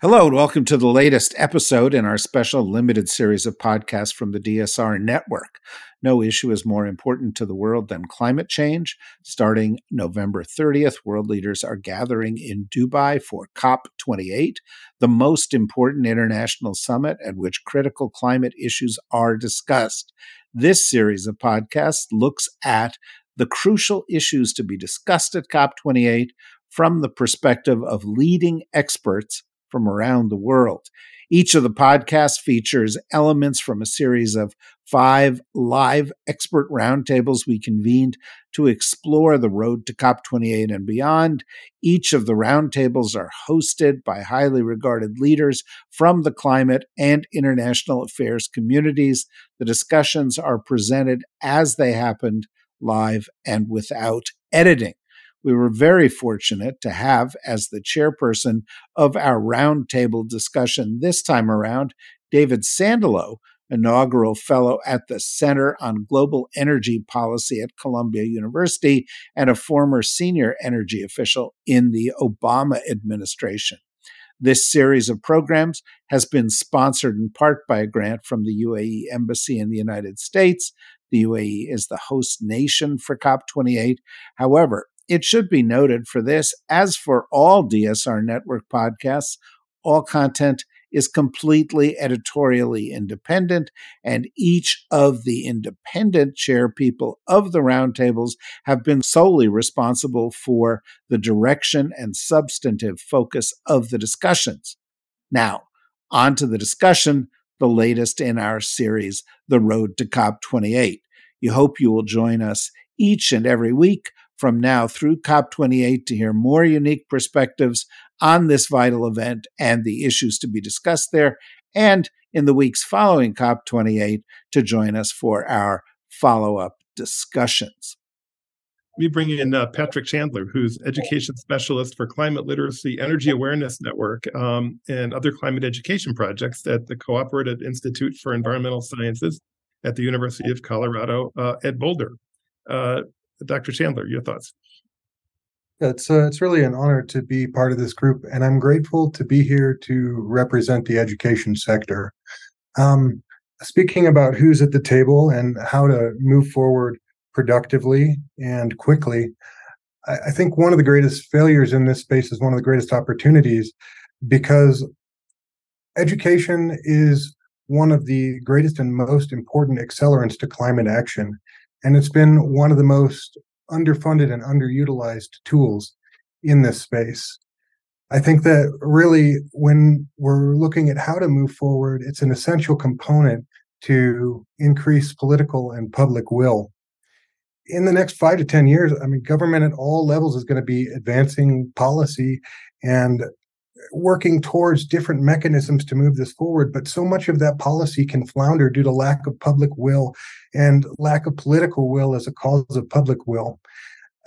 Hello, and welcome to the latest episode in our special limited series of podcasts from the DSR network. No issue is more important to the world than climate change. Starting November 30th, world leaders are gathering in Dubai for COP28, the most important international summit at which critical climate issues are discussed. This series of podcasts looks at the crucial issues to be discussed at COP28 from the perspective of leading experts from around the world. Each of the podcasts features elements from a series of five live expert roundtables we convened to explore the road to COP28 and beyond. Each of the roundtables are hosted by highly regarded leaders from the climate and international affairs communities. The discussions are presented as they happened, live and without editing we were very fortunate to have as the chairperson of our roundtable discussion this time around David Sandalow, inaugural fellow at the Center on Global Energy Policy at Columbia University and a former senior energy official in the Obama administration. This series of programs has been sponsored in part by a grant from the UAE Embassy in the United States. The UAE is the host nation for COP28. However, it should be noted for this, as for all DSR Network podcasts, all content is completely editorially independent, and each of the independent chair people of the roundtables have been solely responsible for the direction and substantive focus of the discussions. Now, on to the discussion, the latest in our series, The Road to COP28. You hope you will join us each and every week from now through COP28 to hear more unique perspectives on this vital event and the issues to be discussed there, and in the weeks following COP28 to join us for our follow up discussions. We bring in uh, Patrick Chandler, who's education specialist for Climate Literacy Energy Awareness Network um, and other climate education projects at the Cooperative Institute for Environmental Sciences at the University of Colorado uh, at Boulder. Uh, Dr. Chandler, your thoughts? It's uh, it's really an honor to be part of this group, and I'm grateful to be here to represent the education sector. Um, speaking about who's at the table and how to move forward productively and quickly, I, I think one of the greatest failures in this space is one of the greatest opportunities because education is one of the greatest and most important accelerants to climate action. And it's been one of the most underfunded and underutilized tools in this space. I think that really, when we're looking at how to move forward, it's an essential component to increase political and public will. In the next five to 10 years, I mean, government at all levels is going to be advancing policy and working towards different mechanisms to move this forward, but so much of that policy can flounder due to lack of public will and lack of political will as a cause of public will.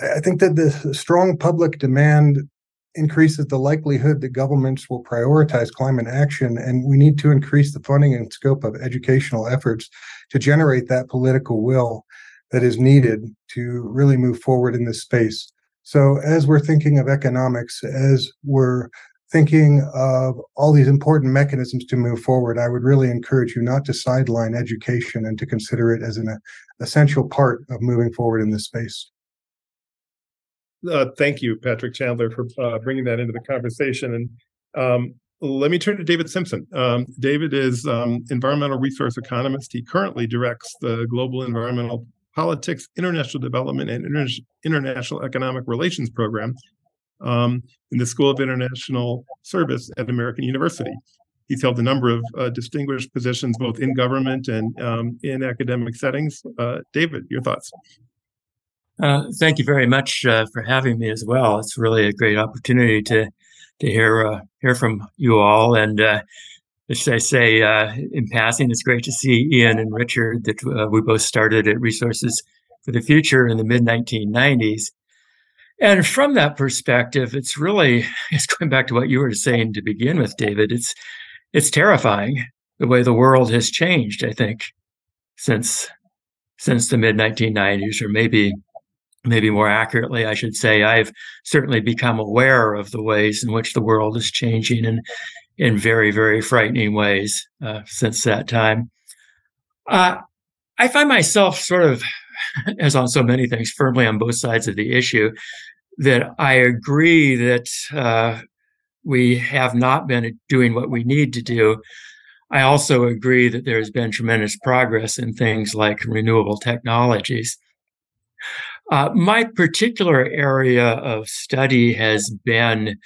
I think that the strong public demand increases the likelihood that governments will prioritize climate action, and we need to increase the funding and scope of educational efforts to generate that political will that is needed to really move forward in this space. So, as we're thinking of economics, as we're thinking of all these important mechanisms to move forward, I would really encourage you not to sideline education and to consider it as an essential part of moving forward in this space. Uh, thank you, Patrick Chandler, for uh, bringing that into the conversation. And um, let me turn to David Simpson. Um, David is um, environmental resource economist. He currently directs the Global Environmental Politics, International Development, and Inter- International Economic Relations program um, in the School of International Service at American University. He's held a number of uh, distinguished positions both in government and um, in academic settings. Uh, David, your thoughts? Uh, thank you very much uh, for having me as well. It's really a great opportunity to to hear uh, hear from you all. And uh, as I say in passing, it's great to see Ian and Richard that we both started at Resources for the Future in the mid 1990s. And from that perspective, it's really it's going back to what you were saying to begin with, David. It's it's terrifying the way the world has changed. I think since since the mid 1990s, or maybe maybe more accurately, I should say, I've certainly become aware of the ways in which the world is changing in, in very, very frightening ways uh, since that time. Uh, I find myself sort of, as on so many things, firmly on both sides of the issue, that I agree that uh, we have not been doing what we need to do. I also agree that there has been tremendous progress in things like renewable technologies. Uh, my particular area of study has been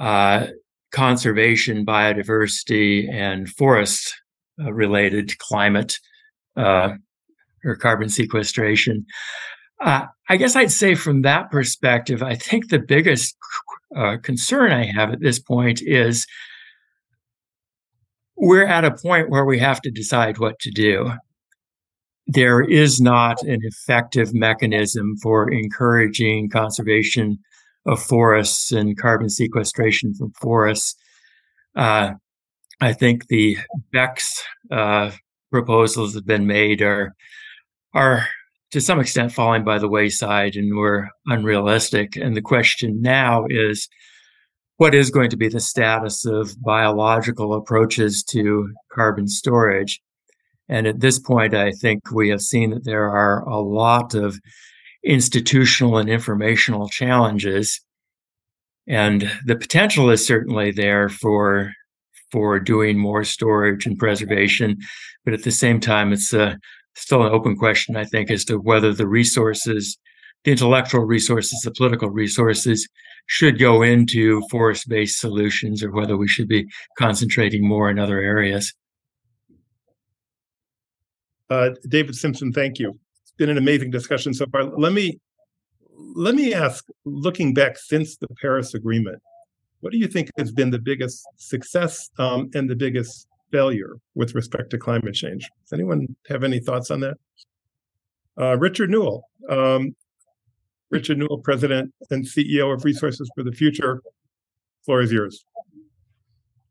uh, conservation, biodiversity, and forest uh, related climate uh, or carbon sequestration. I guess I'd say from that perspective, I think the biggest uh, concern I have at this point is we're at a point where we have to decide what to do there is not an effective mechanism for encouraging conservation of forests and carbon sequestration from forests. Uh, I think the BECCS uh, proposals that have been made are are to some extent falling by the wayside and were unrealistic. And the question now is, what is going to be the status of biological approaches to carbon storage? And at this point, I think we have seen that there are a lot of institutional and informational challenges. And the potential is certainly there for for doing more storage and preservation, but at the same time, it's a, still an open question, I think, as to whether the resources, the intellectual resources, the political resources, should go into forest-based solutions, or whether we should be concentrating more in other areas. Uh, David Simpson, thank you. It's been an amazing discussion so far. Let me let me ask, looking back since the Paris Agreement, what do you think has been the biggest success um, and the biggest failure with respect to climate change? Does anyone have any thoughts on that? Uh, Richard Newell, um, Richard Newell, President and CEO of Resources for the Future. Floor is yours.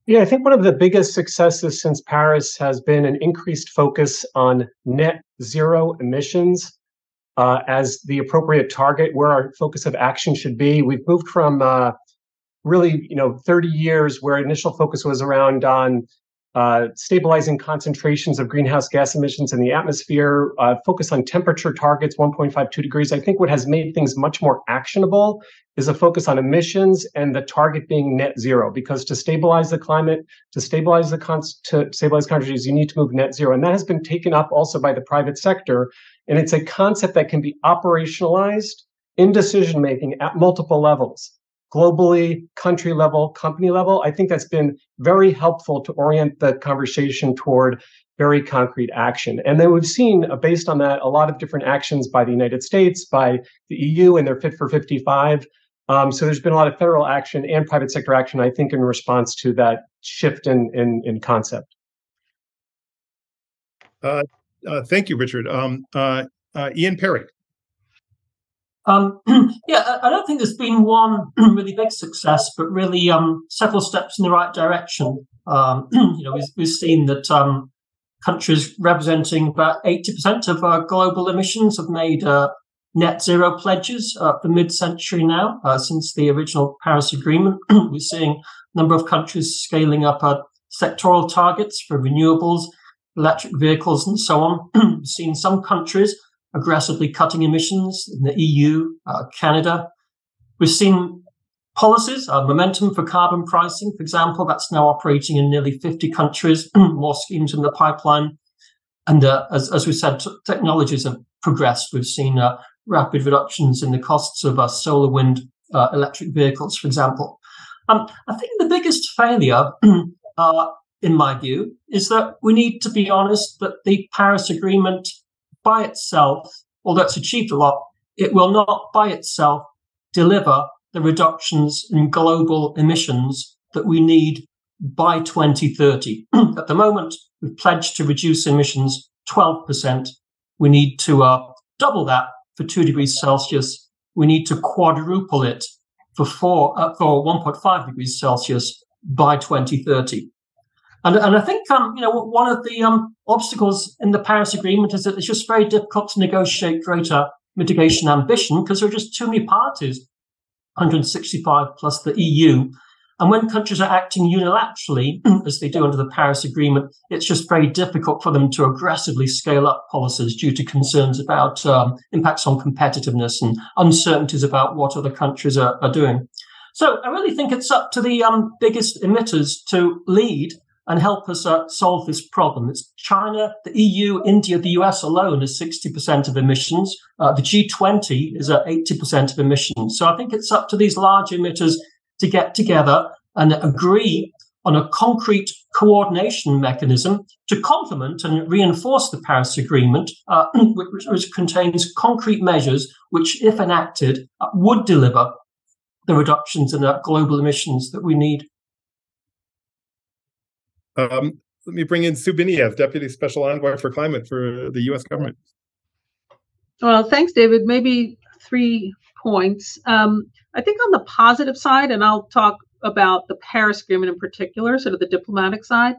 Yeah, I think one of the biggest successes since Paris has been an increased focus on net zero emissions uh, as the appropriate target where our focus of action should be. We've moved from uh, really, you know, 30 years where initial focus was around on uh, stabilizing concentrations of greenhouse gas emissions in the atmosphere, uh, focus on temperature targets, 1.52 degrees. I think what has made things much more actionable is a focus on emissions and the target being net zero. Because to stabilize the climate, to stabilize the con- to stabilize concentrations, you need to move net zero, and that has been taken up also by the private sector. And it's a concept that can be operationalized in decision making at multiple levels globally, country level, company level. I think that's been very helpful to orient the conversation toward very concrete action. And then we've seen, uh, based on that, a lot of different actions by the United States, by the EU, and their Fit for 55. Um, so there's been a lot of federal action and private sector action, I think, in response to that shift in in, in concept. Uh, uh, thank you, Richard. Um, uh, uh, Ian Parry. Um, yeah, I don't think there's been one really big success, but really um, several steps in the right direction. Um, you know, we've, we've seen that um, countries representing about 80% of our global emissions have made uh, net zero pledges uh, for mid-century now. Uh, since the original Paris Agreement, we're seeing a number of countries scaling up uh, sectoral targets for renewables, electric vehicles, and so on. we've seen some countries aggressively cutting emissions in the EU, uh, Canada. We've seen policies, uh, momentum for carbon pricing, for example, that's now operating in nearly 50 countries, more schemes in the pipeline. And uh, as, as we said, t- technologies have progressed. We've seen uh, rapid reductions in the costs of uh, solar wind uh, electric vehicles, for example. Um, I think the biggest failure, in my view, is that we need to be honest that the Paris Agreement by itself, although it's achieved a lot, it will not by itself deliver the reductions in global emissions that we need by 2030. At the moment, we've pledged to reduce emissions 12%. We need to uh, double that for 2 degrees Celsius. We need to quadruple it for, four, uh, for 1.5 degrees Celsius by 2030. And, and I think um, you know one of the um, obstacles in the Paris Agreement is that it's just very difficult to negotiate greater mitigation ambition because there are just too many parties 165 plus the EU. And when countries are acting unilaterally, as they do under the Paris Agreement, it's just very difficult for them to aggressively scale up policies due to concerns about um, impacts on competitiveness and uncertainties about what other countries are, are doing. So I really think it's up to the um, biggest emitters to lead and help us uh, solve this problem. It's China, the EU, India, the US alone is 60% of emissions. Uh, the G20 is at 80% of emissions. So I think it's up to these large emitters to get together and agree on a concrete coordination mechanism to complement and reinforce the Paris Agreement, uh, which, which, contains concrete measures which, if enacted, uh, would deliver the reductions in uh, global emissions that we need. Um, let me bring in Sue Biniaz, Deputy Special Envoy for Climate for the U.S. government. Well, thanks, David. Maybe three points. Um, I think on the positive side, and I'll talk about the Paris Agreement in particular, sort of the diplomatic side.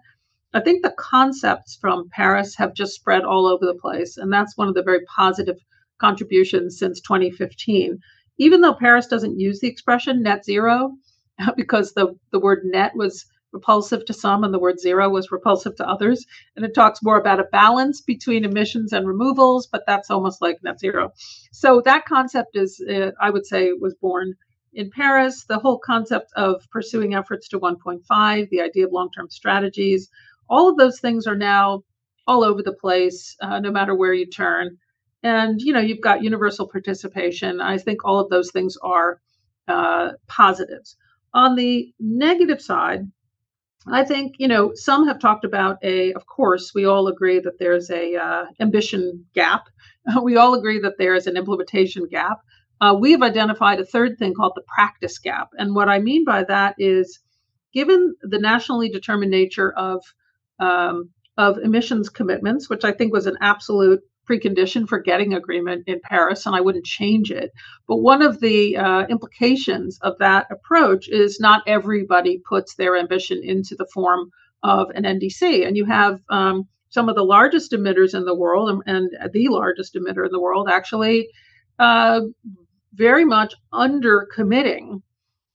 I think the concepts from Paris have just spread all over the place, and that's one of the very positive contributions since 2015. Even though Paris doesn't use the expression net zero, because the, the word net was repulsive to some and the word zero was repulsive to others. And it talks more about a balance between emissions and removals, but that's almost like net zero. So that concept is, uh, I would say, was born in Paris. The whole concept of pursuing efforts to 1.5, the idea of long term strategies, all of those things are now all over the place, uh, no matter where you turn. And, you know, you've got universal participation. I think all of those things are uh, positives. On the negative side, I think you know some have talked about a. Of course, we all agree that there's a uh, ambition gap. we all agree that there is an implementation gap. Uh, we have identified a third thing called the practice gap, and what I mean by that is, given the nationally determined nature of um, of emissions commitments, which I think was an absolute precondition for getting agreement in Paris, and I wouldn't change it. But one of the uh, implications of that approach is not everybody puts their ambition into the form of an NDC, and you have um, some of the largest emitters in the world, and, and the largest emitter in the world, actually, uh, very much under committing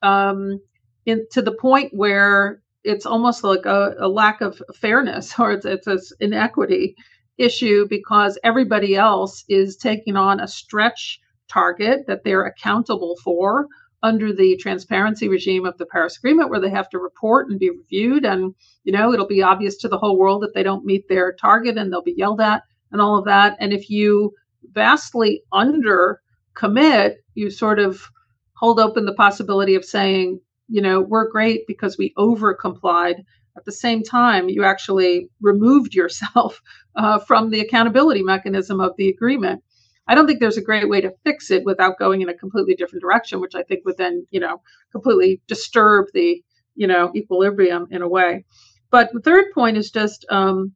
um, in, to the point where it's almost like a, a lack of fairness or it's, it's an inequity issue because everybody else is taking on a stretch target that they're accountable for under the transparency regime of the Paris Agreement, where they have to report and be reviewed. And, you know, it'll be obvious to the whole world that they don't meet their target and they'll be yelled at and all of that. And if you vastly under commit, you sort of hold open the possibility of saying, you know, we're great because we over complied at the same time, you actually removed yourself uh, from the accountability mechanism of the agreement. I don't think there's a great way to fix it without going in a completely different direction, which I think would then, you know, completely disturb the, you know, equilibrium in a way. But the third point is just, um,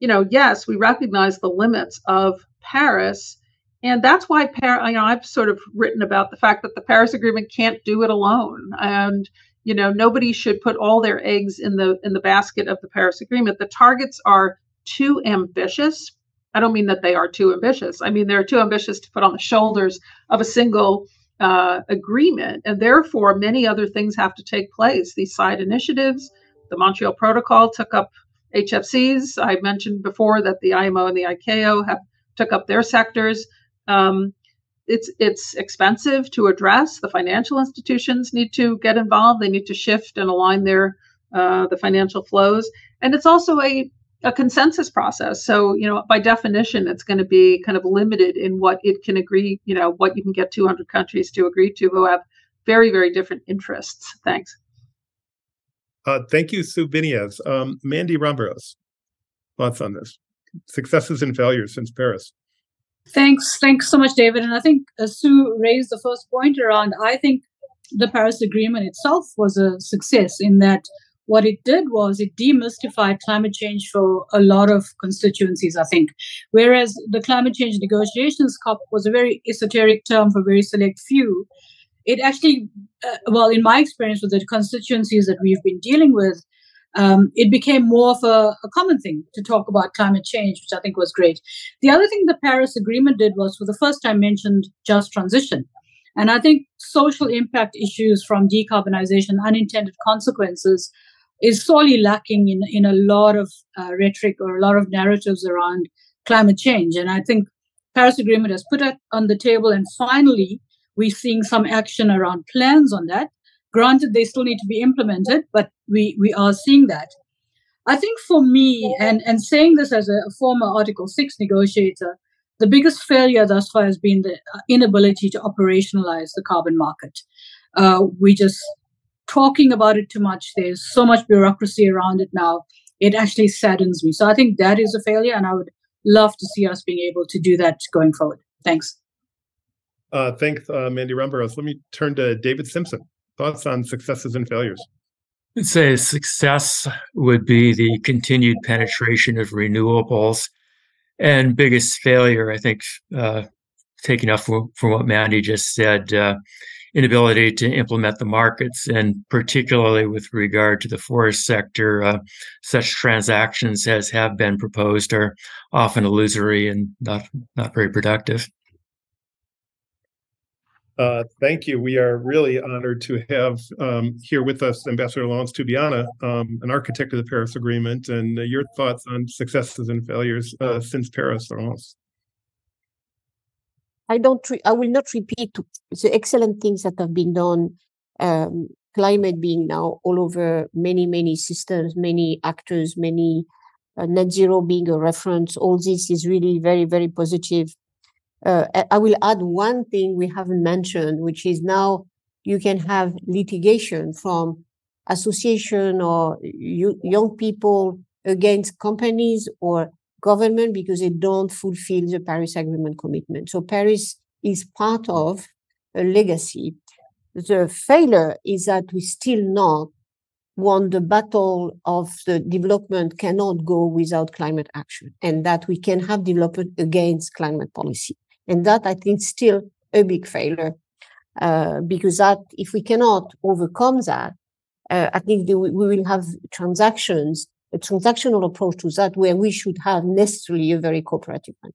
you know, yes, we recognize the limits of Paris, and that's why you know, I've sort of written about the fact that the Paris Agreement can't do it alone, and you know nobody should put all their eggs in the in the basket of the paris agreement the targets are too ambitious. I don't mean that they are too ambitious. I mean they're too ambitious to put on the shoulders of a single uh, agreement, and therefore many other things have to take place. These side initiatives, the Montreal Protocol took up HFCs. I mentioned before that the IMO and the ICAO have took up their sectors. Um, it's it's expensive to address. The financial institutions need to get involved. They need to shift and align their uh, the financial flows, and it's also a a consensus process. So you know, by definition, it's going to be kind of limited in what it can agree. You know, what you can get 200 countries to agree to who have very very different interests. Thanks. Uh, thank you, Sue Biniaz. Um, Mandy Rambharos, thoughts on this? Successes and failures since Paris. Thanks, thanks so much, David. And I think uh, Sue raised the first point around. I think the Paris Agreement itself was a success in that what it did was it demystified climate change for a lot of constituencies. I think, whereas the climate change negotiations COP was a very esoteric term for very select few. It actually, uh, well, in my experience with the constituencies that we've been dealing with, um, it became more of a, a, common thing to talk about climate change, which I think was great. The other thing the Paris Agreement did was, for the first time, mentioned just transition. And I think social impact issues from decarbonization, unintended consequences, is sorely lacking in, in a lot of uh, rhetoric or a lot of narratives around climate change. And I think Paris Agreement has put that on the table, and finally, we're seeing some action around plans on that. Granted, they still need to be implemented, but we, we are seeing that. I think for me, and, and saying this as a, former Article 6 negotiator, the biggest failure thus far has been the uh, inability to operationalize the carbon market. Uh, we just talking about it too much. There's so much bureaucracy around it now. It actually saddens me. So I think that is a failure, and I would love to see us being able to do that going forward. Thanks. Uh, thanks, uh, Mandy Rambharos. Let me turn to David Simpson. Thoughts on successes and failures? I'd say success would be the continued penetration of renewables. And biggest failure, I think, uh, taking up from, from what Mandy just said, uh, inability to implement the markets, and particularly with regard to the forest sector, uh, such transactions as have been proposed are often illusory and not not very productive. Uh, thank you. We are really honored to have um, here with us Ambassador Laurence Tubiana, um, an architect of the Paris Agreement, and uh, your thoughts on successes and failures uh, since Paris, Laurence. I don't. Re- I will not repeat the excellent things that have been done. Um, climate being now all over many, many systems, many actors, many uh, net zero being a reference. All this is really very, very positive uh, I will add one thing we haven't mentioned, which is now you can have litigation from association or young people against companies or government because they don't fulfill the Paris Agreement commitment. So Paris is part of a legacy. The failure is that we still not won the battle of the development cannot go without climate action and that we can have development against climate policy. And that I think is still a big failure. Uh, because that if we cannot overcome that, uh, I think the, we will have transactions, a transactional approach to that where we should have necessarily a very cooperative one.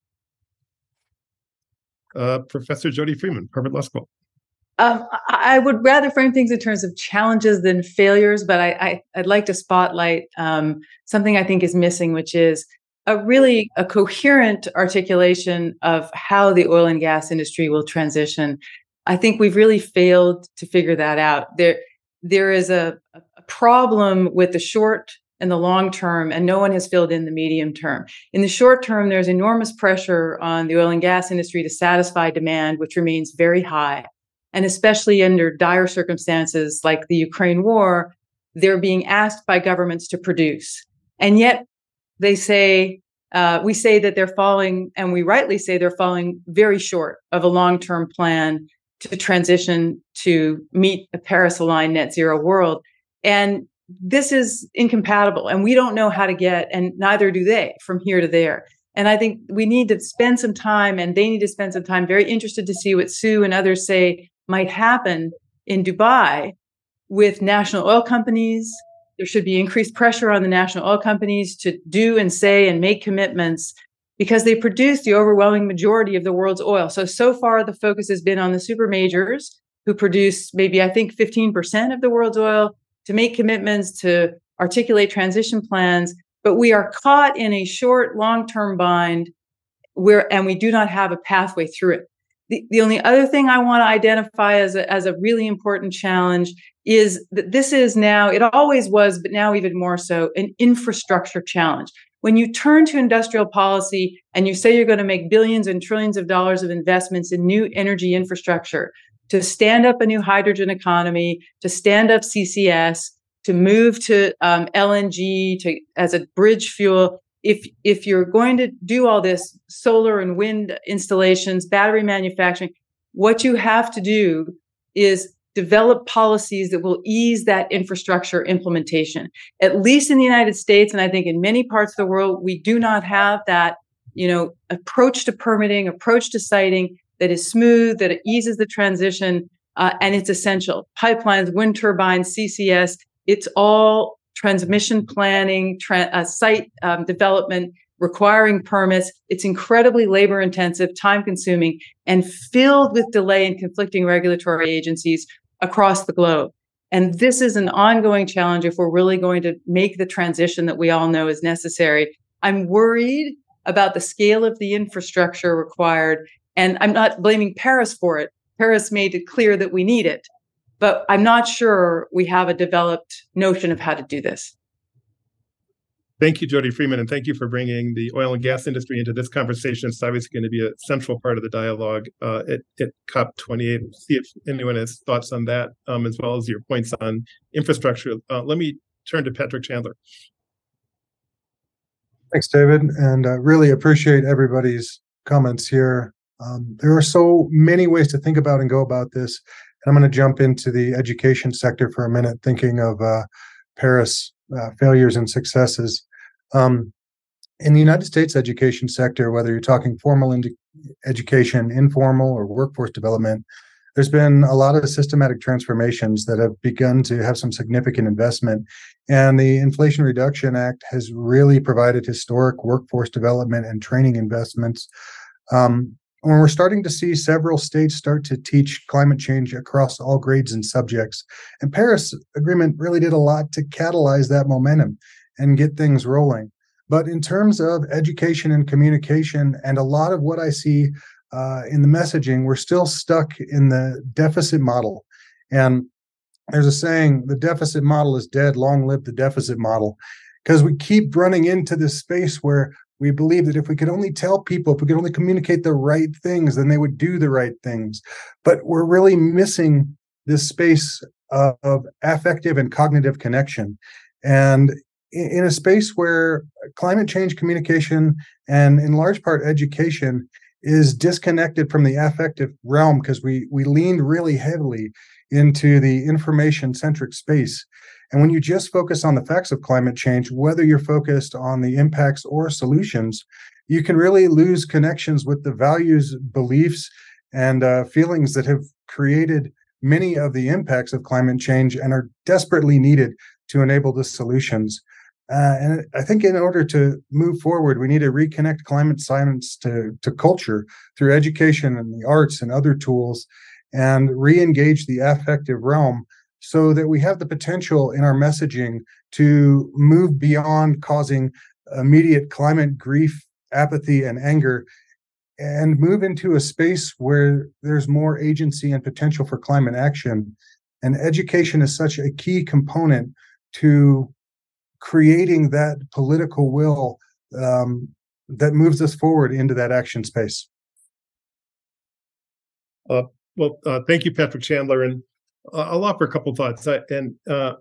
Uh, Professor Jody Freeman, Harvard Law School. Um, I would rather frame things in terms of challenges than failures, but I, I, would like to spotlight um, something I think is missing, which is a really a coherent articulation of how the oil and gas industry will transition. I think we've really failed to figure that out. There, there is a, a problem with the short and the long term, and no one has filled in the medium term. In the short term, there's enormous pressure on the oil and gas industry to satisfy demand, which remains very high. And especially under dire circumstances like the Ukraine war, they're being asked by governments to produce. And yet they say uh, we say that they're falling, and we rightly say they're falling very short of a long-term plan to transition to meet a Paris-aligned net zero world. And this is incompatible, and we don't know how to get, and neither do they, from here to there. And I think we need to spend some time, and they need to spend some time. Very interested to see what Sue and others say might happen in Dubai with national oil companies, there should be increased pressure on the national oil companies to do and say and make commitments because they produce the overwhelming majority of the world's oil. So, so far, the focus has been on the super majors who produce maybe, I think, 15% of the world's oil to make commitments, to articulate transition plans. But we are caught in a short, long term bind where, and we do not have a pathway through it. The, the only other thing I want to identify as a, as a really important challenge is that this is now, it always was, but now even more so, an infrastructure challenge. When you turn to industrial policy and you say you're going to make billions and trillions of dollars of investments in new energy infrastructure to stand up a new hydrogen economy, to stand up CCS, to move to um, LNG to, as a bridge fuel, if if you're going to do all this solar and wind installations, battery manufacturing, what you have to do is develop policies that will ease that infrastructure implementation. At least in the United States, and I think in many parts of the world, we do not have that, you know, approach to permitting, approach to siting that is smooth, that eases the transition, uh, and it's essential. Pipelines, wind turbines, CCS, it's all transmission planning, tra- uh, site um, development, requiring permits. It's incredibly labor intensive, time consuming, and filled with delay and conflicting regulatory agencies across the globe. And this is an ongoing challenge if we're really going to make the transition that we all know is necessary. I'm worried about the scale of the infrastructure required. And I'm not blaming Paris for it. Paris made it clear that we need it but I'm not sure we have a developed notion of how to do this. Thank you, Jody Freeman, and thank you for bringing the oil and gas industry into this conversation. It's obviously going to be a central part of the dialogue uh, at, at, COP28. See if anyone has thoughts on that, um, as well as your points on infrastructure. Uh, let me turn to Patrick Chandler. Thanks, David, and uh, really appreciate everybody's comments here. Um, there are so many ways to think about and go about this. And I'm going to jump into the education sector for a minute, thinking of uh, Paris uh, failures and successes. Um, in the United States education sector, whether you're talking formal education, informal, or workforce development, there's been a lot of systematic transformations that have begun to have some significant investment. And the Inflation Reduction Act has really provided historic workforce development and training investments um, when we're starting to see several states start to teach climate change across all grades and subjects. And Paris Agreement really did a lot to catalyze that momentum and get things rolling. But in terms of education and communication, and a lot of what I see uh, in the messaging, we're still stuck in the deficit model. And there's a saying the deficit model is dead, long live the deficit model. Because we keep running into this space where we believe that if we could only tell people, if we could only communicate the right things, then they would do the right things. But we're really missing this space of affective and cognitive connection. And in a space where climate change communication and in large part education is disconnected from the affective realm because we we leaned really heavily into the information centric space and when you just focus on the facts of climate change, whether you're focused on the impacts or solutions, you can really lose connections with the values, beliefs, and uh, feelings that have created many of the impacts of climate change and are desperately needed to enable the solutions. Uh, and I think in order to move forward, we need to reconnect climate science to, to culture through education and the arts and other tools and re engage the affective realm so that we have the potential in our messaging to move beyond causing immediate climate grief, apathy, and anger, and move into a space where there's more agency and potential for climate action. And education is such a key component to creating that political will um, that moves us forward into that action space. Uh, well, uh, thank you, Patrick Chandler. And I'll offer a couple thoughts uh, and uh,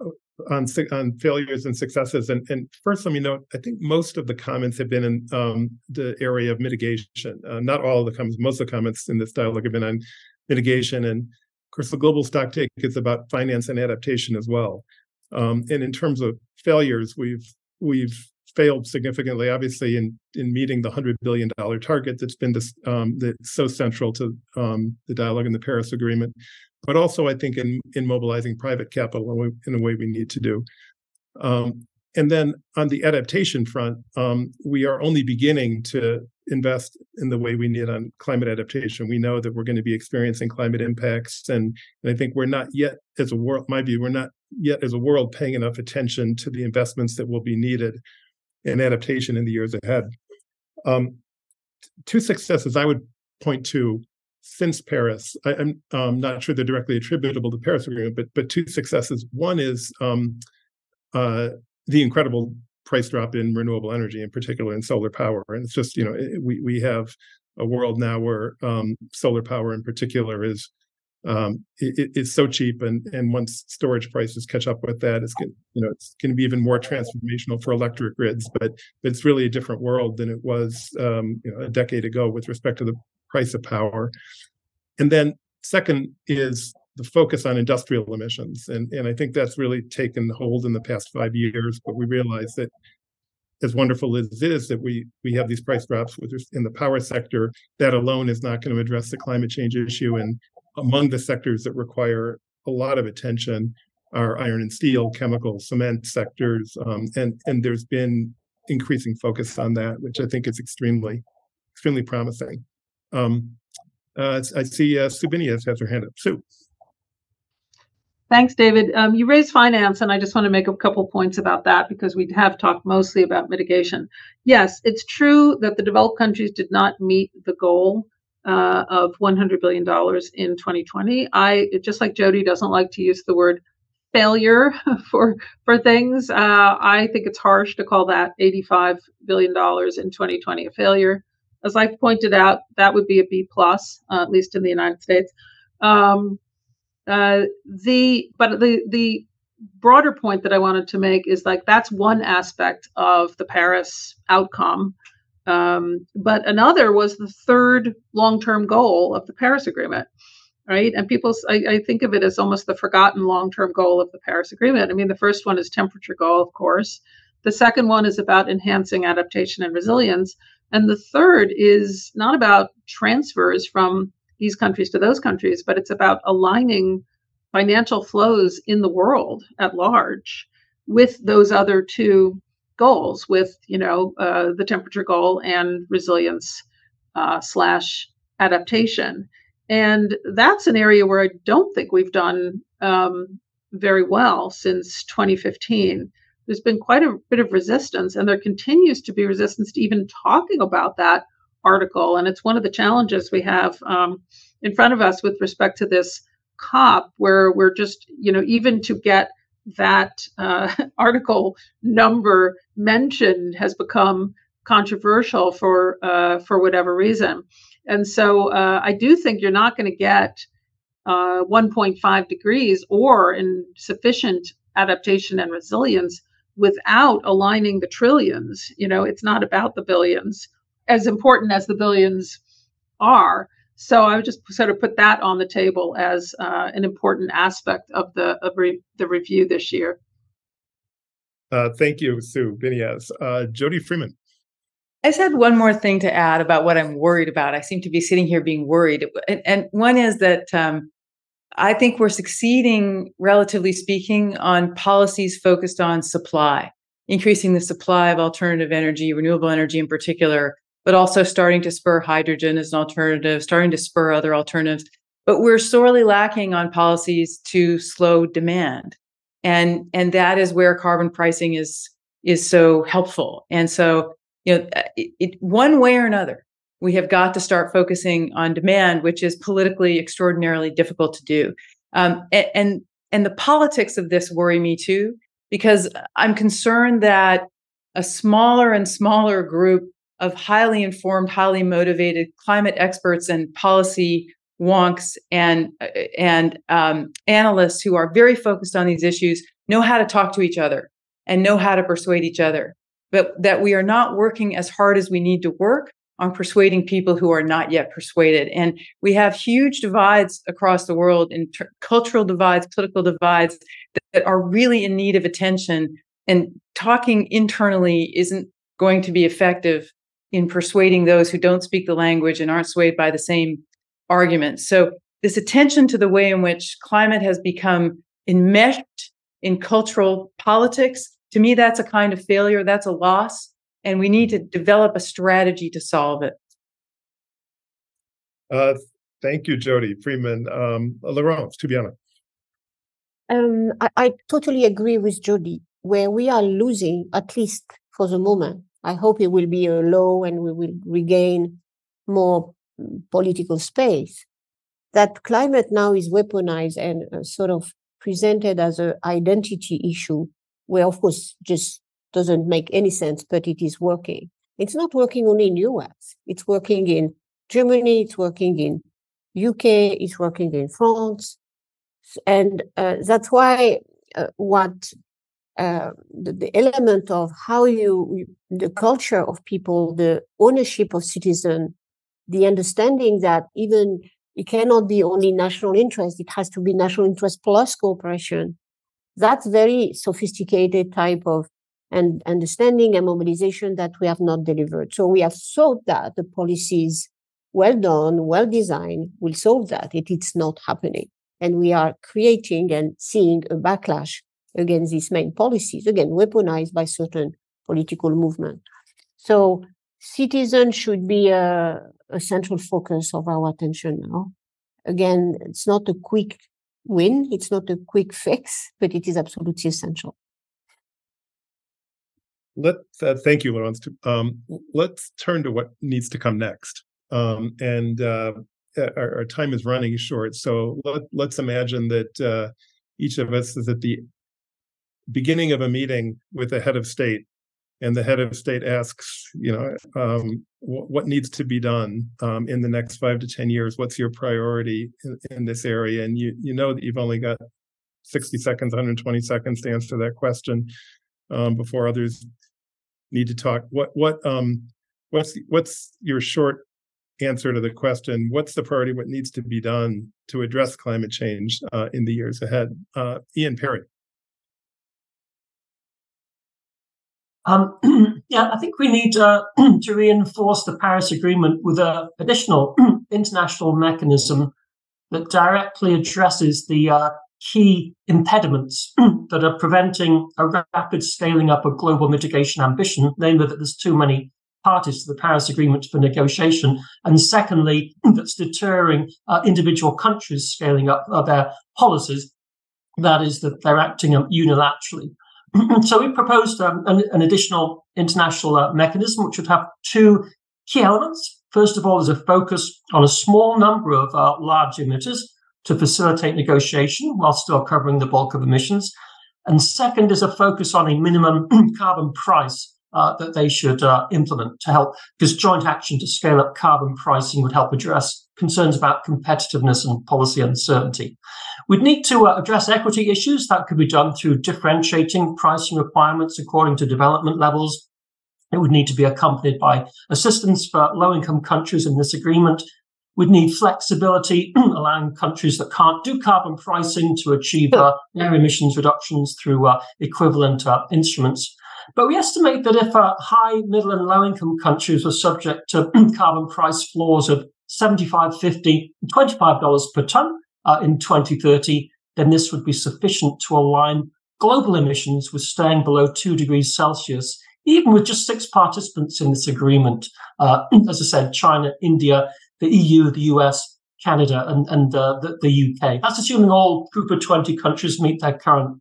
on on failures and successes. And, and first, let me note, I think most of the comments have been in um, the area of mitigation. Uh, not all of the comments, most of the comments in this dialogue have been on mitigation. And of course, the global stock take is about finance and adaptation as well. Um, and in terms of failures, we've we've failed significantly, obviously, in in meeting the hundred billion dollar target that's been this, um, that's so central to um, the dialogue in the Paris Agreement but also I think in in mobilizing private capital in, in a way we need to do. Um, and then on the adaptation front, um, we are only beginning to invest in the way we need on climate adaptation. We know that we're going to be experiencing climate impacts, and, and I think we're not yet, as a world, my view, we're not yet as a world paying enough attention to the investments that will be needed in adaptation in the years ahead. Um, two successes I would point to since Paris. I, am um, not sure they're directly attributable to Paris Agreement, but but two successes. One is um, uh, the incredible price drop in renewable energy, in particular in solar power. And it's just, you know, we we have a world now where um, solar power, in particular, is um, it, it's so cheap, and and once storage prices catch up with that, it's going you know it's going to be even more transformational for electric grids. But, but it's really a different world than it was um, you know a decade ago with respect to the price of power. And then second is the focus on industrial emissions. And, and I think that's really taken hold in the past five years. But we realize that as wonderful as it is that we we have these price drops in the power sector, that alone is not going to address the climate change issue. And among the sectors that require a lot of attention are iron and steel, chemical, cement sectors, um, and and there's been increasing focus on that, which I think is extremely extremely promising. Um, uh, I see uh, has her hand up. Sue. Thanks, David. Um, you raised finance, and I just want to make a couple points about that because we have talked mostly about mitigation. Yes, it's true that the developed countries did not meet the goal uh, of $100 billion in 2020. I, just like Jody doesn't like to use the word failure for for things, uh, I think it's harsh to call that $85 billion in 2020 a failure. As I pointed out, that would be a B plus, uh, at least in the United States. Um, uh, the but the the broader point that I wanted to make is like that's one aspect of the Paris outcome. Um, but another was the third long-term goal of the Paris Agreement, right? And people, I, I think of it as almost the forgotten long-term goal of the Paris Agreement. I mean, the first one is temperature goal, of course. The second one is about enhancing adaptation and resilience, and the third is not about transfers from these countries to those countries, but it's about aligning financial flows in the world at large with those other two goals, with you know uh, the temperature goal and resilience uh, slash adaptation. And that's an area where I don't think we've done um, very well since 2015. There's been quite a bit of resistance, and there continues to be resistance to even talking about that article. And it's one of the challenges we have um, in front of us with respect to this COP, where we're just, you know, even to get that uh, article number mentioned has become controversial for uh, for whatever reason. And so uh, I do think you're not going to get uh, 1.5 degrees or in sufficient adaptation and resilience without aligning the trillions. You know, it's not about the billions as important as the billions are. So I would just sort of put that on the table as uh, an important aspect of the of re- the review this year. Uh, thank you, Sue Biniaz. Uh, Jody Freeman. I just had one more thing to add about what I'm worried about. I seem to be sitting here being worried, and, and one is that um, I think we're succeeding, relatively speaking, on policies focused on supply, increasing the supply of alternative energy, renewable energy in particular, but also starting to spur hydrogen as an alternative, starting to spur other alternatives. But we're sorely lacking on policies to slow demand. And, and that is where carbon pricing is, is so helpful. And so, you know, it, it, one way or another, we have got to start focusing on demand, which is politically extraordinarily difficult to do. Um, and, and, and the politics of this worry me too, because I'm concerned that a smaller and smaller group of highly informed, highly motivated climate experts and policy wonks and and um, analysts who are very focused on these issues know how to talk to each other and know how to persuade each other, but that we are not working as hard as we need to work on persuading people who are not yet persuaded. And we have huge divides across the world in ter- cultural divides, political divides that, that are really in need of attention. And talking internally isn't going to be effective in persuading those who don't speak the language and aren't swayed by the same arguments. So, this attention to the way in which climate has become enmeshed in cultural politics to me, that's a kind of failure. That's a loss. And we need to develop a strategy to solve it. Uh, thank you, Jody Freeman. Um, Laurence, Tubiana. Um, I, I totally agree with Jody. Where we are losing, at least for the moment, I hope it will be a low and we will regain more mm, political space. That climate now is weaponized and uh, sort of presented as an identity issue, where of course just doesn't make any sense, but it is working. It's not working only in US. It's working in Germany. It's working in UK. It's working in France. And uh, that's why uh, what uh, the, the, element of how you, the culture of people, the ownership of citizen, the understanding that even it cannot be only national interest, it has to be national interest plus cooperation. That's very sophisticated type of and understanding and mobilization that we have not delivered. So we have thought that the policies well done, well designed will solve that. It, it's not happening. And we are creating and seeing a backlash against these main policies, again, weaponized by certain political movement. So citizens should be a, a central focus of our attention now. Again, it's not a quick win, it's not a quick fix, but it is absolutely essential. Let uh, thank you, Laurence. Um, let's turn to what needs to come next. Um, and uh, our, our, time is running short, so let, us imagine that uh, each of us is at the beginning of a meeting with the head of state and the head of state asks you know um, what needs to be done um, in the next five to ten years? What's your priority in, in, this area? And you you know that you've only got 60 seconds 120 seconds to answer that question um, before others need to talk. What what um what's what's your short answer to the question what's the priority? What needs to be done to address climate change uh, in the years ahead? Uh, ian parry Um, yeah, I think we need uh, to reinforce the Paris Agreement with an additional international mechanism that directly addresses the uh, key impediments that are preventing a rapid scaling up of global mitigation ambition, namely that there's too many parties to the Paris Agreement for negotiation, and secondly, that's deterring uh, individual countries scaling up uh, their policies. That is, that they're acting unilaterally. so we proposed um, an, an, additional international uh, mechanism, which would have two key elements. First of all, is a focus on a small number of uh, large emitters to facilitate negotiation while still covering the bulk of emissions. And second is a focus on a minimum carbon price uh, that they should uh, implement to help, because joint action to scale up carbon pricing would help address concerns about competitiveness and policy uncertainty. We'd need to uh, address equity issues. That could be done through differentiating pricing requirements according to development levels. It would need to be accompanied by assistance for low income countries in this agreement. We'd need flexibility, allowing countries that can't do carbon pricing to achieve uh, their emissions reductions through uh, equivalent uh, instruments. But we estimate that if uh, high, middle, and low income countries were subject to carbon price floors of 75 50 $25 per ton uh, in 2030, then this would be sufficient to align global emissions with staying below 2 degrees Celsius, even with just six participants in this agreement. Uh, as I said, China, India, the EU, the US, Canada, and, and uh, the, the UK. That's assuming all Group of 20 countries meet their current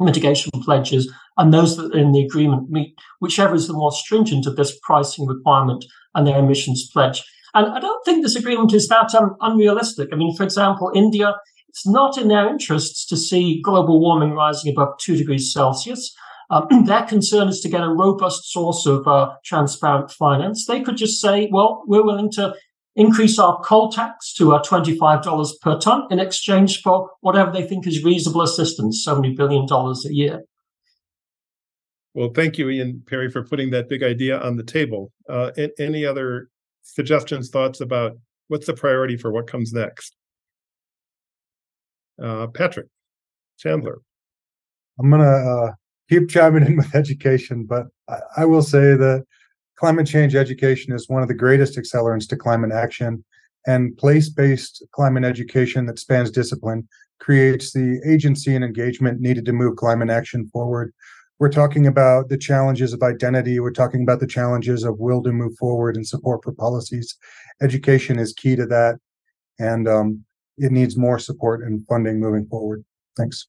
mitigation pledges and those that are in the agreement meet whichever is the more stringent of this pricing requirement and their emissions pledge. And I don't think this agreement is that um, unrealistic. I mean, for example, India, it's not in their interests to see global warming rising above two degrees Celsius. Um, their concern is to get a robust source of uh, transparent finance. They could just say, well, we're willing to increase our coal tax to uh, $25 per ton in exchange for whatever they think is reasonable assistance, $70 billion a year. Well, thank you, Ian Parry, for putting that big idea on the table. Uh, any other suggestions, thoughts about what's the priority for what comes next? Uh, Patrick Chandler. I'm going to uh, keep chiming in with education, but I, I will say that climate change education is one of the greatest accelerants to climate action. And place based climate education that spans discipline creates the agency and engagement needed to move climate action forward. We're talking about the challenges of identity. We're talking about the challenges of will to move forward and support for policies. Education is key to that, and um, it needs more support and funding moving forward. Thanks.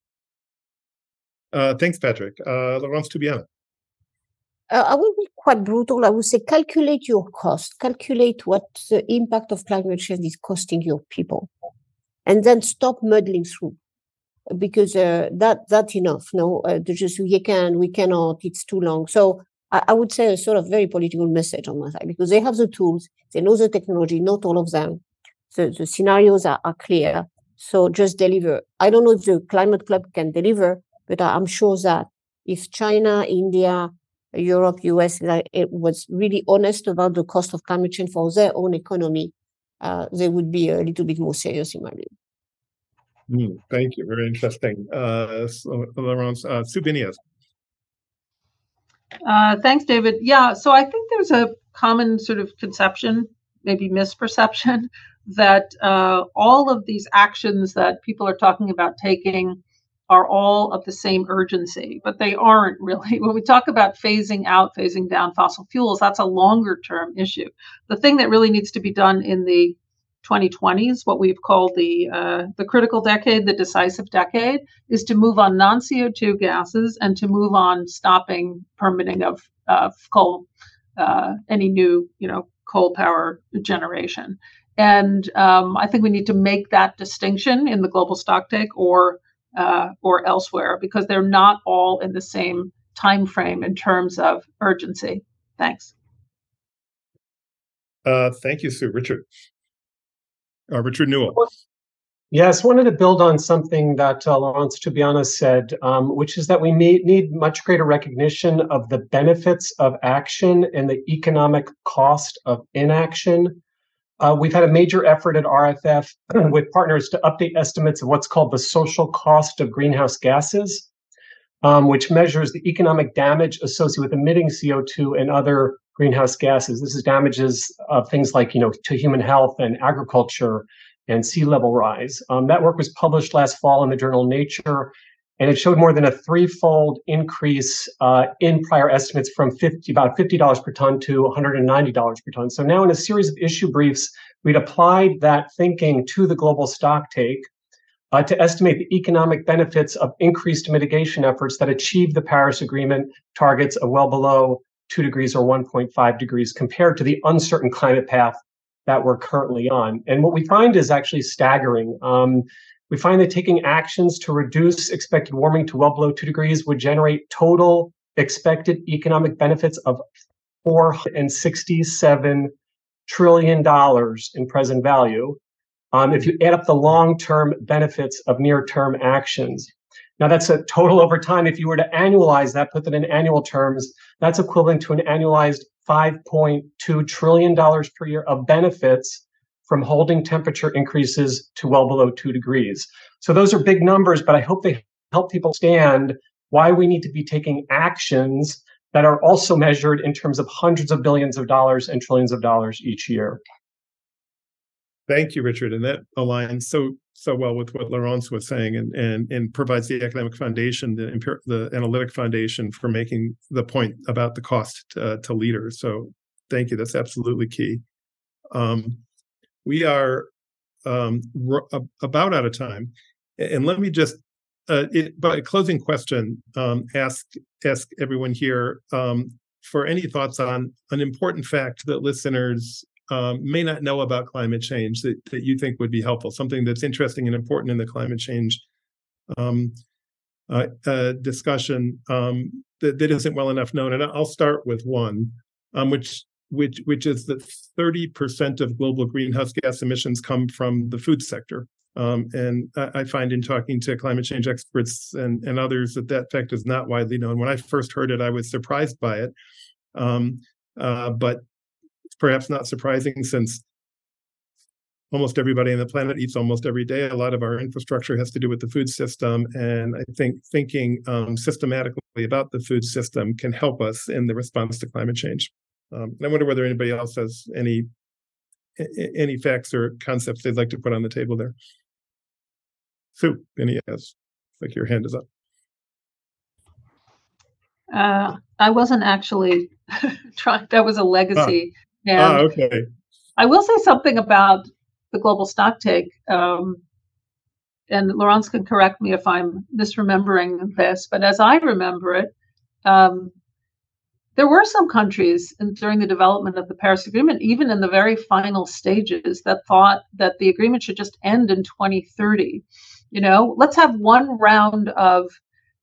Uh, thanks, Patrick. Uh, Laurence Tubiana. Uh, I will be quite brutal. I would say calculate your cost, calculate what the impact of climate change is costing your people, and then stop muddling through because uh, that that's enough. No, uh, just we can, we cannot. It's too long. So I, I, would say a sort of very political message on my side because they have the tools, they know the technology. Not all of them. The the scenarios are, are clear. So just deliver. I don't know if the climate club can deliver, but I'm sure that if China, India, Europe, US, it was really honest about the cost of climate change for their own economy, uh, they would be a little bit more serious in my view. Mm, thank you. Very interesting. Uh, so, Laurence, uh, Uh, thanks, David. Yeah, so I think there's a common sort of conception, maybe misperception, that uh, all of these actions that people are talking about taking are all of the same urgency, but they aren't really. When we talk about phasing out, phasing down fossil fuels, that's a longer term issue. The thing that really needs to be done in the 2020s, what we've called the uh, the critical decade, the decisive decade, is to move on non CO2 gases and to move on stopping permitting of of coal, uh, any new you know coal power generation. And um, I think we need to make that distinction in the global stocktake or uh, or elsewhere because they're not all in the same time frame in terms of urgency. Thanks. Uh, thank you, Sue. Richard. Uh, Richard Newell. Yes, wanted to build on something that uh, Laurence Tubiana said, um, which is that we need much greater recognition of the benefits of action and the economic cost of inaction. Uh, we've had a major effort at RFF with partners to update estimates of what's called the social cost of greenhouse gases, um, which measures the economic damage associated with emitting CO2 and other greenhouse gases. This is damages of things like, you know, to human health and agriculture and sea level rise. Um, that work was published last fall in the journal Nature, and it showed more than a threefold increase uh, in prior estimates from 50, about $50 per ton to $190 per ton. So now in a series of issue briefs, we'd applied that thinking to the global stock take uh, to estimate the economic benefits of increased mitigation efforts that achieve the Paris Agreement targets of well below 2 degrees or 1.5 degrees compared to the uncertain climate path that we're currently on. And what we find is actually staggering. Um, we find that taking actions to reduce expected warming to well below 2 degrees would generate total expected economic benefits of $467 trillion in present value. Um, if you add up the long term benefits of near term actions, now that's a total over time. If you were to annualize that, put that in annual terms, that's equivalent to an annualized $5.2 trillion per year of benefits from holding temperature increases to well below two degrees. So those are big numbers, but I hope they help people understand why we need to be taking actions that are also measured in terms of hundreds of billions of dollars and trillions of dollars each year. Thank you, Richard. And that aligns so so well with what Laurence was saying and and and provides the academic foundation, the the analytic foundation for making the point about the cost to, to leaders. So thank you. That's absolutely key. Um, we are um, r- about out of time, and let me just uh, it, by closing question um, ask ask everyone here um, for any thoughts on an important fact that listeners um, may not know about climate change that, that you think would be helpful, something that's interesting and important in the climate change um, uh, uh, discussion um, that, that isn't well enough known. And I'll start with one, um, which which which is that 30% of global greenhouse gas emissions come from the food sector. Um, and I, I, find in talking to climate change experts and, and others that that fact is not widely known. When I first heard it, I was surprised by it. Um, uh, but perhaps not surprising since almost everybody on the planet eats almost every day. A lot of our infrastructure has to do with the food system. And I think thinking um, systematically about the food system can help us in the response to climate change. Um, I wonder whether anybody else has any any facts or concepts they'd like to put on the table there. Sue, any yes? Like your hand is up. Uh, I wasn't actually trying. That was a legacy. And ah, okay. I will say something about the global stock take. Um, and Laurence can correct me if I'm misremembering this, but as I remember it, um, there were some countries in, during the development of the Paris Agreement, even in the very final stages, that thought that the agreement should just end in 2030. You know, let's have one round of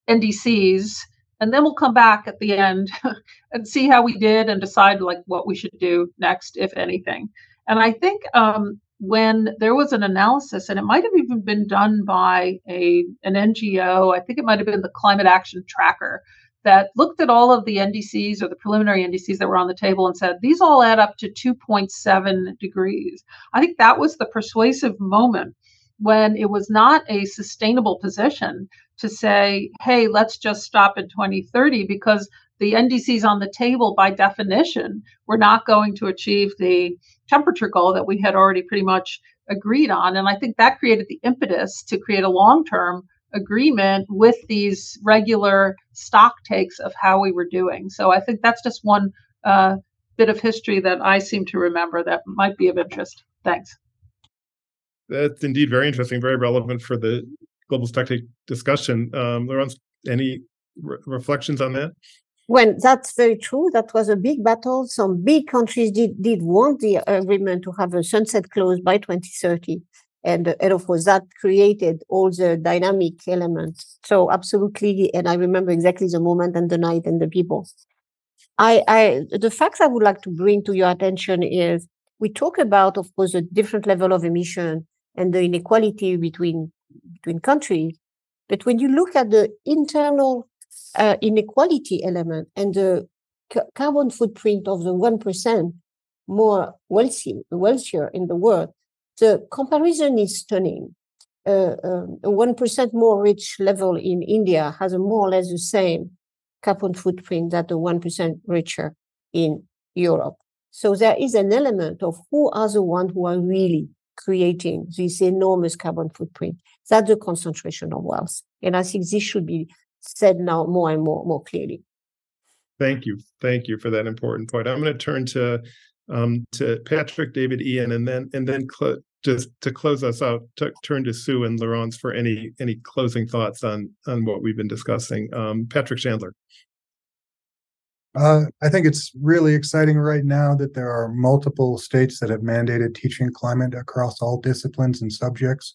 NDCs, and then we'll come back at the end and see how we did and decide like what we should do next, if anything. And I think um, when there was an analysis, and it might have even been done by a an NGO, I think it might have been the Climate Action Tracker that looked at all of the NDCs or the preliminary NDCs that were on the table and said these all add up to 2.7 degrees. I think that was the persuasive moment when it was not a sustainable position to say, hey, let's just stop in 2030 because the NDCs on the table, by definition, were not going to achieve the temperature goal that we had already pretty much agreed on. And I think that created the impetus to create a long term agreement with these regular stock takes of how we were doing. So I think that's just one uh, bit of history that I seem to remember that might be of interest. Thanks. That's indeed very interesting, very relevant for the global stock take discussion. Um, Laurence, any re- reflections on that? Well, that's very true. That was a big battle. Some big countries did, did want the agreement to have a sunset clause by 2030 and, and of course that created all the dynamic elements so absolutely and i remember exactly the moment and the night and the people i i the facts i would like to bring to your attention is we talk about of course a different level of emission and the inequality between between countries but when you look at the internal uh, inequality element and the carbon footprint of the 1% more wealthy, wealthier in the world the comparison is stunning. Uh, um, a 1% more rich level in India has a more or less the same carbon footprint that the 1% richer in Europe. So there is an element of who are the ones who are really creating this enormous carbon footprint. That's the concentration of wealth. And I think this should be said now more and more, more clearly. Thank you. Thank you for that important point. I'm going to turn to um, to Patrick, David, Ian, and then and then cl- just to close us out, t- turn to Sue and Laurence for any any closing thoughts on on what we've been discussing. Um, Patrick Chandler. Uh, I think it's really exciting right now that there are multiple states that have mandated teaching climate across all disciplines and subjects.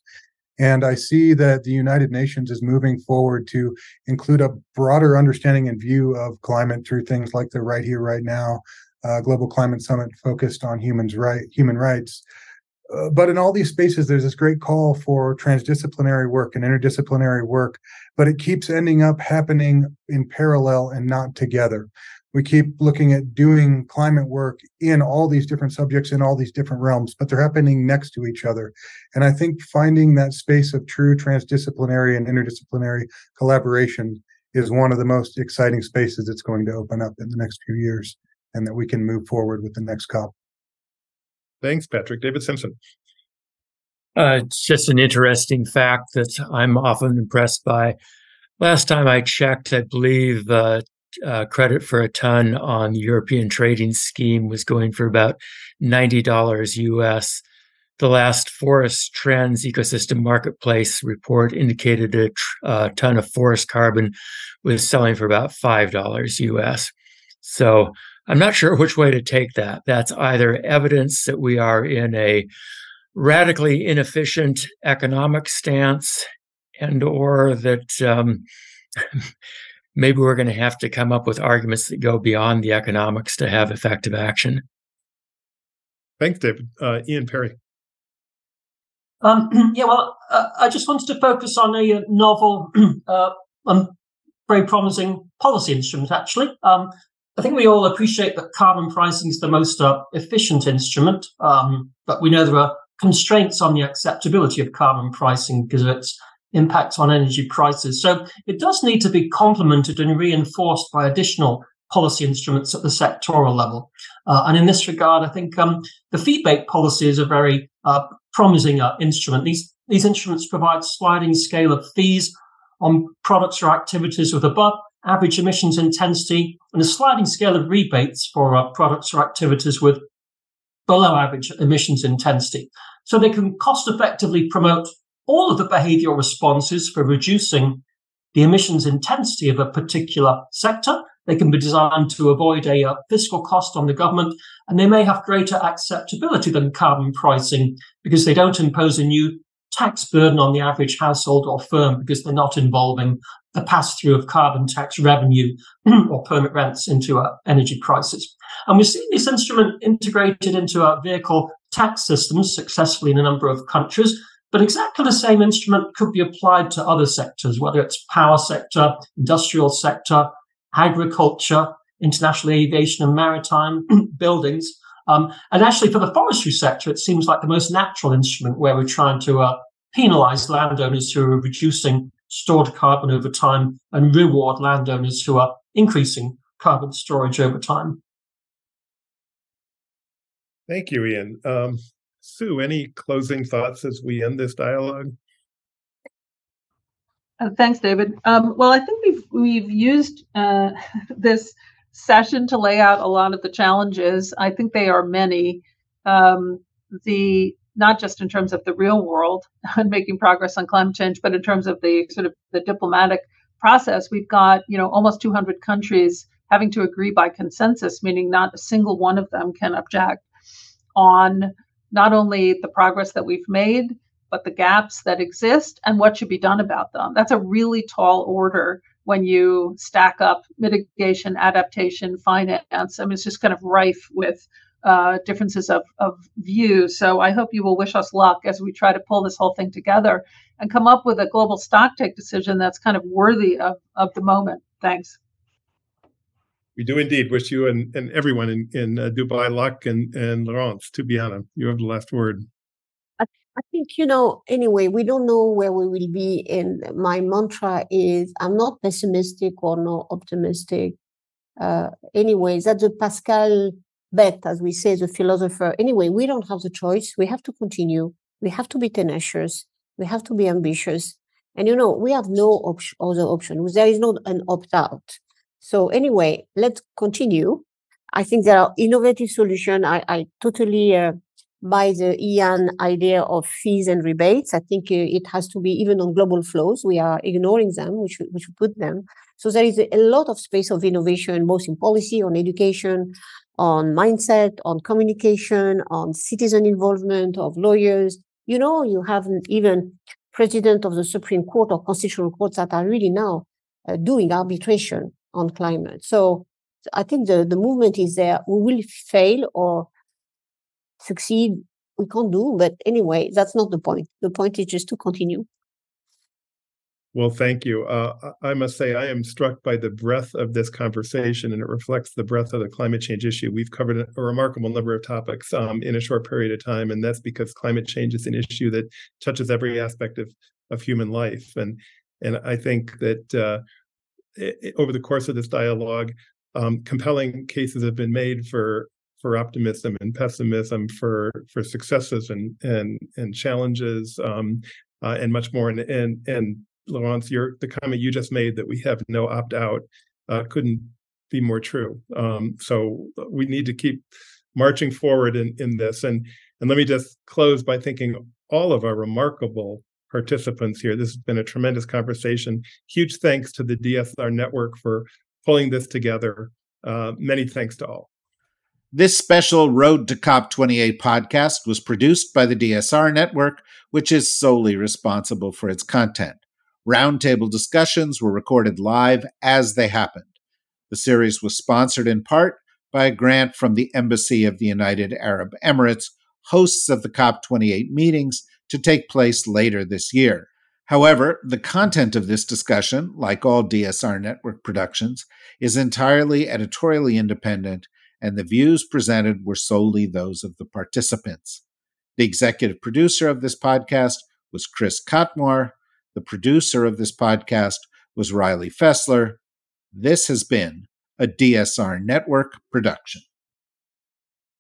And I see that the United Nations is moving forward to include a broader understanding and view of climate through things like the Right Here, Right Now uh, Global Climate Summit focused on humans right, human rights. Uh, but in all these spaces, there's this great call for transdisciplinary work and interdisciplinary work, but it keeps ending up happening in parallel and not together. We keep looking at doing climate work in all these different subjects in all these different realms, but they're happening next to each other. And I think finding that space of true transdisciplinary and interdisciplinary collaboration is one of the most exciting spaces that's going to open up in the next few years and that we can move forward with the next COP. Thanks, Patrick. David Simpson. Uh, it's just an interesting fact that I'm often impressed by. Last time I checked, I believe uh, uh, credit for a ton on the European trading scheme was going for about $90 US. The last Forest Trends Ecosystem Marketplace report indicated a tr- ton of forest carbon was selling for about $5 US. So I'm not sure which way to take that. That's either evidence that we are in a radically inefficient economic stance and or that um, maybe we're going to have to come up with arguments that go beyond the economics to have effective action. Thanks, David. Uh, Ian Parry. Um, yeah, well, uh, I just wanted to focus on a novel, uh, um, very promising policy instrument, actually. Um, I think we all appreciate that carbon pricing is the most uh, efficient instrument, um, but we know there are constraints on the acceptability of carbon pricing because of its impact on energy prices. So it does need to be complemented and reinforced by additional policy instruments at the sectoral level. Uh, and in this regard, I think um, the fee-based policy is a very uh, promising uh, instrument. These these instruments provide sliding scale of fees on products or activities with above average emissions intensity and a sliding scale of rebates for uh, products or activities with below average emissions intensity. So they can cost effectively promote all of the behavioral responses for reducing the emissions intensity of a particular sector. They can be designed to avoid a uh, fiscal cost on the government, and they may have greater acceptability than carbon pricing because they don't impose a new tax burden on the average household or firm because they're not involving the pass through of carbon tax revenue or permit rents into uh, energy prices. And we've seen this instrument integrated into our vehicle tax systems successfully in a number of countries. But exactly the same instrument could be applied to other sectors, whether it's power sector, industrial sector, agriculture, international aviation and maritime buildings. Um, and actually, for the forestry sector, it seems like the most natural instrument where we're trying to uh, penalize landowners who are reducing stored carbon over time and reward landowners who are increasing carbon storage over time. Thank you, Ian. Um, Sue, any closing thoughts as we end this dialogue? Uh, thanks, David. Um, well, I think we've we've used uh, this session to lay out a lot of the challenges. I think they are many. Um, the not just in terms of the real world and making progress on climate change, but in terms of the sort of the diplomatic process. We've got you know almost 200 countries having to agree by consensus, meaning not a single one of them can object on not only the progress that we've made, but the gaps that exist and what should be done about them. That's a really tall order when you stack up mitigation, adaptation, finance. I mean, it's just kind of rife with uh, differences of, of view. So I hope you will wish us luck as we try to pull this whole thing together and come up with a global stock take decision that's kind of worthy of, of the moment. Thanks. We do indeed wish you and, and everyone in, in uh, Dubai luck and, and Laurence, to be honest, you have the last word. I, I think, you know, anyway, we don't know where we will be. And my mantra is I'm not pessimistic or not optimistic. Uh, anyway, that's a Pascal bet, as we say, the philosopher. Anyway, we don't have the choice. We have to continue. We have to be tenacious. We have to be ambitious. And, you know, we have no op- other option. There is not an opt out. So anyway, let's continue. I think there are innovative solutions. I, I totally uh, buy the Ian idea of fees and rebates. I think uh, it has to be even on global flows. We are ignoring them. We should, we should put them. So there is a, lot of space of innovation, both in policy, on education, on mindset, on communication, on citizen involvement of lawyers. You know, you have even president of the Supreme Court or constitutional courts that are really now uh, doing arbitration on climate. So I think the, the movement is there. We will fail or succeed. We can't do, but anyway, that's not the point. The point is just to continue. Well, thank you. Uh, I must say, I am struck by the breadth of this conversation, and it reflects the breadth of the climate change issue. We've covered a remarkable number of topics um, in a short period of time, and that's because climate change is an issue that touches every aspect of, of human life. And and I think that uh, over the course of this dialogue, um, compelling cases have been made for for optimism and pessimism, for for successes and and and challenges, um, uh, and much more. And and and Laurence, your the comment you just made that we have no opt out uh, couldn't be more true. Um, so we need to keep marching forward in in this. And and let me just close by thanking all of our remarkable participants here. This has been a tremendous conversation. Huge thanks to the DSR network for pulling this together. Uh, many thanks to all. This special Road to COP28 podcast was produced by the DSR network, which is solely responsible for its content. Roundtable discussions were recorded live as they happened. The series was sponsored in part by a grant from the Embassy of the United Arab Emirates, hosts of the COP28 meetings, to take place later this year. However, the content of this discussion, like all DSR network productions, is entirely editorially independent, and the views presented were solely those of the participants. The executive producer of this podcast was Chris Cotmore. The producer of this podcast was Riley Fessler. This has been a DSR Network production.